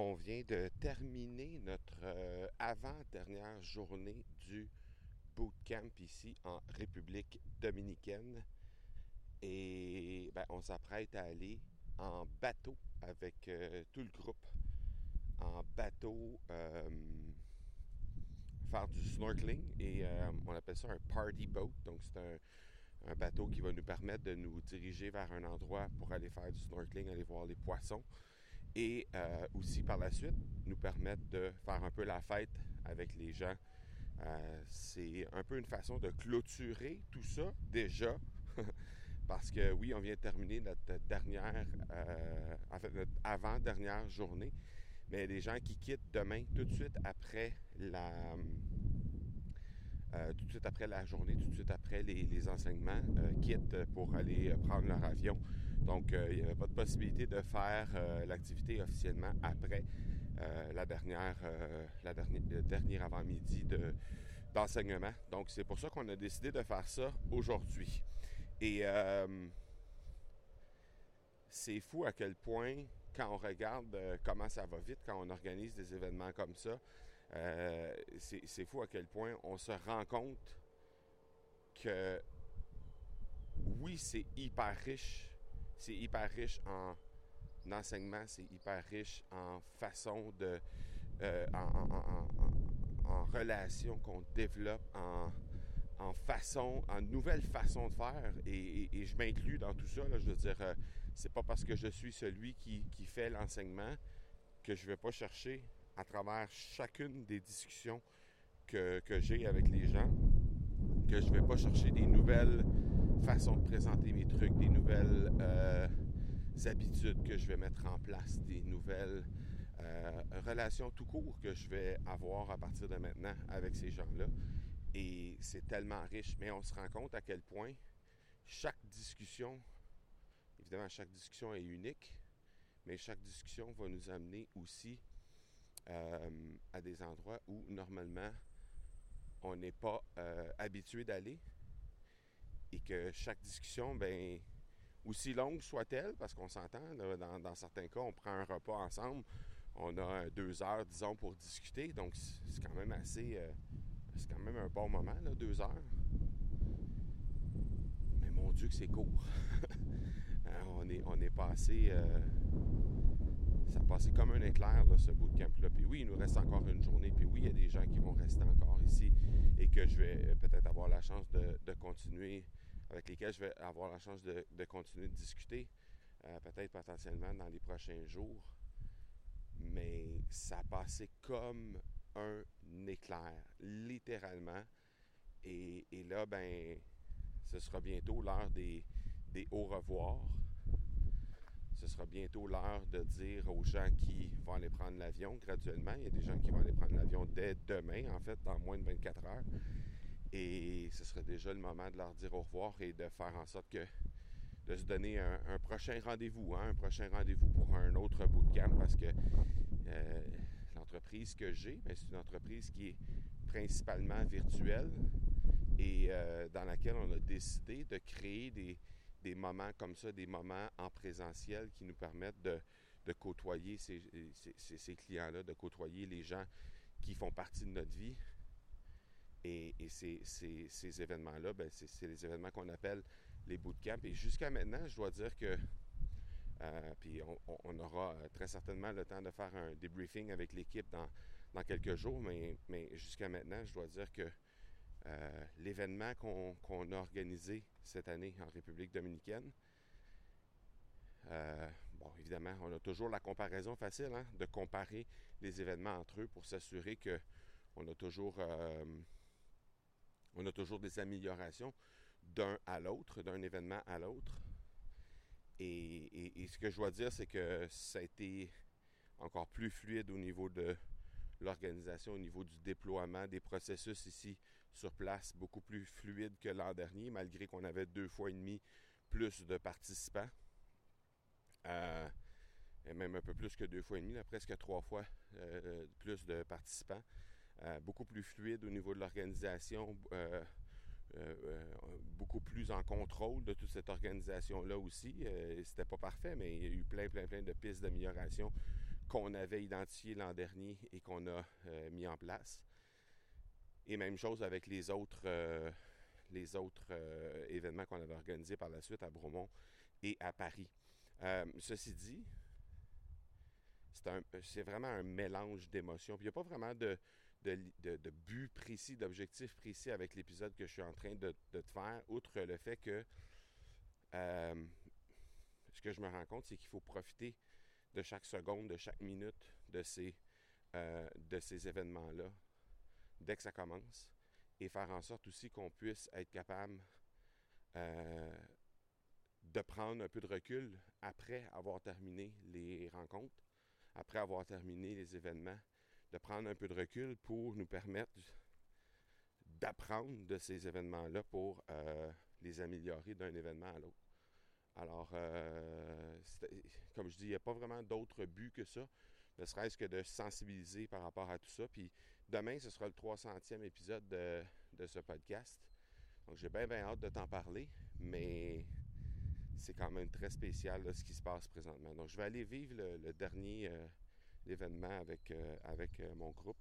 On vient de terminer notre euh, avant-dernière journée du bootcamp ici en République dominicaine. Et ben, on s'apprête à aller en bateau avec euh, tout le groupe. En bateau, euh, faire du snorkeling. Et on appelle ça un party boat. Donc c'est un, un bateau qui va nous permettre de nous diriger vers un endroit pour aller faire du snorkeling, aller voir les poissons et euh, aussi par la suite nous permettre de faire un peu la fête avec les gens. Euh, c'est un peu une façon de clôturer tout ça déjà. Parce que oui, on vient de terminer notre dernière, euh, en fait, notre avant-dernière journée. Mais les gens qui quittent demain, tout de suite après la, tout de suite après la journée, tout de suite après les, enseignements, quittent pour aller prendre leur avion donc, euh, il n'y avait pas de possibilité de faire euh, l'activité officiellement après euh, la dernière, la dernière, le dernier avant-midi d'enseignement. Donc, c'est pour ça qu'on a décidé de faire ça aujourd'hui. Et c'est fou à quel point, quand on regarde comment ça va vite, quand on organise des événements comme ça, c'est fou à quel point on se rend compte que oui, c'est hyper riche c'est hyper riche en enseignement, c'est hyper riche en façon de. Euh, en, relation qu'on développe, en, façon, en nouvelle façon de faire. Et, je m'inclus dans tout ça. je veux dire, euh, c'est pas parce que je suis celui qui, fait l'enseignement que je vais pas chercher à travers chacune des discussions que, j'ai avec les gens, que je vais pas chercher des nouvelles façon de présenter mes trucs, des nouvelles euh, habitudes que je vais mettre en place, des nouvelles euh, relations tout court que je vais avoir à partir de maintenant avec ces gens-là. Et c'est tellement riche, mais on se rend compte à quel point chaque discussion, évidemment chaque discussion est unique, mais chaque discussion va nous amener aussi euh, à des endroits où normalement on n'est pas habitué d'aller, et que chaque discussion, ben aussi longue soit-elle, parce qu'on s'entend, dans, certains cas, on prend un repas ensemble, on a deux heures, disons, pour discuter, donc c'est quand même assez, euh, c'est quand même un bon moment, deux heures. Mais mon Dieu que c'est court. On, est, on est passé, euh, ça passé comme un éclair, là, ce bootcamp-là. Puis oui, il nous reste encore une journée, puis oui, il y a des gens qui vont rester encore ici et que je vais peut-être avoir la chance de, continuer avec lesquels je vais avoir la chance de, continuer de discuter, euh, peut-être potentiellement dans les prochains jours. Mais ça a passé comme un éclair, littéralement. Et, là, ben, ce sera bientôt l'heure des, des au revoir. Ce sera bientôt l'heure de dire aux gens qui vont aller prendre l'avion graduellement. Il y a des gens qui vont aller prendre l'avion dès demain, en fait, dans moins de 24 heures. Et ce serait déjà le moment de leur dire au revoir et de faire en sorte que de se donner un, prochain rendez-vous, hein, un prochain rendez-vous pour un autre bootcamp parce que euh, l'entreprise que j'ai, ben, c'est une entreprise qui est principalement virtuelle et euh, dans laquelle on a décidé de créer des, moments comme ça, des moments en présentiel qui nous permettent de, côtoyer ces, ces clients-là, de côtoyer les gens qui font partie de notre vie, et, ces, événements-là, ben, c'est les événements qu'on appelle les bootcamps. Et jusqu'à maintenant, je dois dire que, euh, puis on, aura très certainement le temps de faire un debriefing avec l'équipe dans, quelques jours, mais, jusqu'à maintenant, je dois dire que euh, l'événement qu'on a organisé cette année en République dominicaine, euh, bon, évidemment, on a toujours la comparaison facile, hein, de comparer les événements entre eux pour s'assurer qu'on a toujours on a toujours des améliorations d'un à l'autre, d'un événement à l'autre. Et, ce que je dois dire, c'est que ça a été encore plus fluide au niveau de l'organisation, au niveau du déploiement des processus ici sur place, beaucoup plus fluide que l'an dernier, malgré qu'on avait deux fois et demi plus de participants. Euh, même un peu plus que deux fois et demi, presque trois fois euh, plus de participants. Euh, beaucoup plus fluide au niveau de l'organisation, beaucoup plus en contrôle de toute cette organisation-là aussi. C'était pas parfait, mais il y a eu plein, plein, plein de pistes d'amélioration qu'on avait identifié l'an dernier et qu'on a mis en place. Et même chose avec les autres, les autres événements qu'on avait organisés par la suite à Bromont et à Paris. ceci dit, c'est vraiment un mélange d'émotions. il n'y a pas vraiment de, but précis, d'objectif précis avec l'épisode que je suis en train de, te faire, outre le fait que euh, ce que je me rends compte, c'est qu'il faut profiter de chaque seconde, de chaque minute de ces, euh, de ces événements-là, dès que ça commence, et faire en sorte aussi qu'on puisse être capable euh, de prendre un peu de recul après avoir terminé les rencontres, après avoir terminé les événements, de prendre un peu de recul pour nous permettre d'apprendre de ces événements-là pour euh, les améliorer d'un événement à l'autre. Alors, euh, comme je dis, il n'y a pas vraiment d'autre but que ça, ne serait-ce que de sensibiliser par rapport à tout ça. Puis demain, ce sera le 300e épisode de, ce podcast. Donc, j'ai bien, bien hâte de t'en parler, mais c'est quand même très spécial ce qui se passe présentement. Donc, je vais aller vivre le, dernier euh, événement avec, euh, avec euh, mon groupe.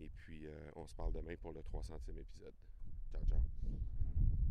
Et puis, on se parle demain pour le 300e épisode. Ciao, ciao.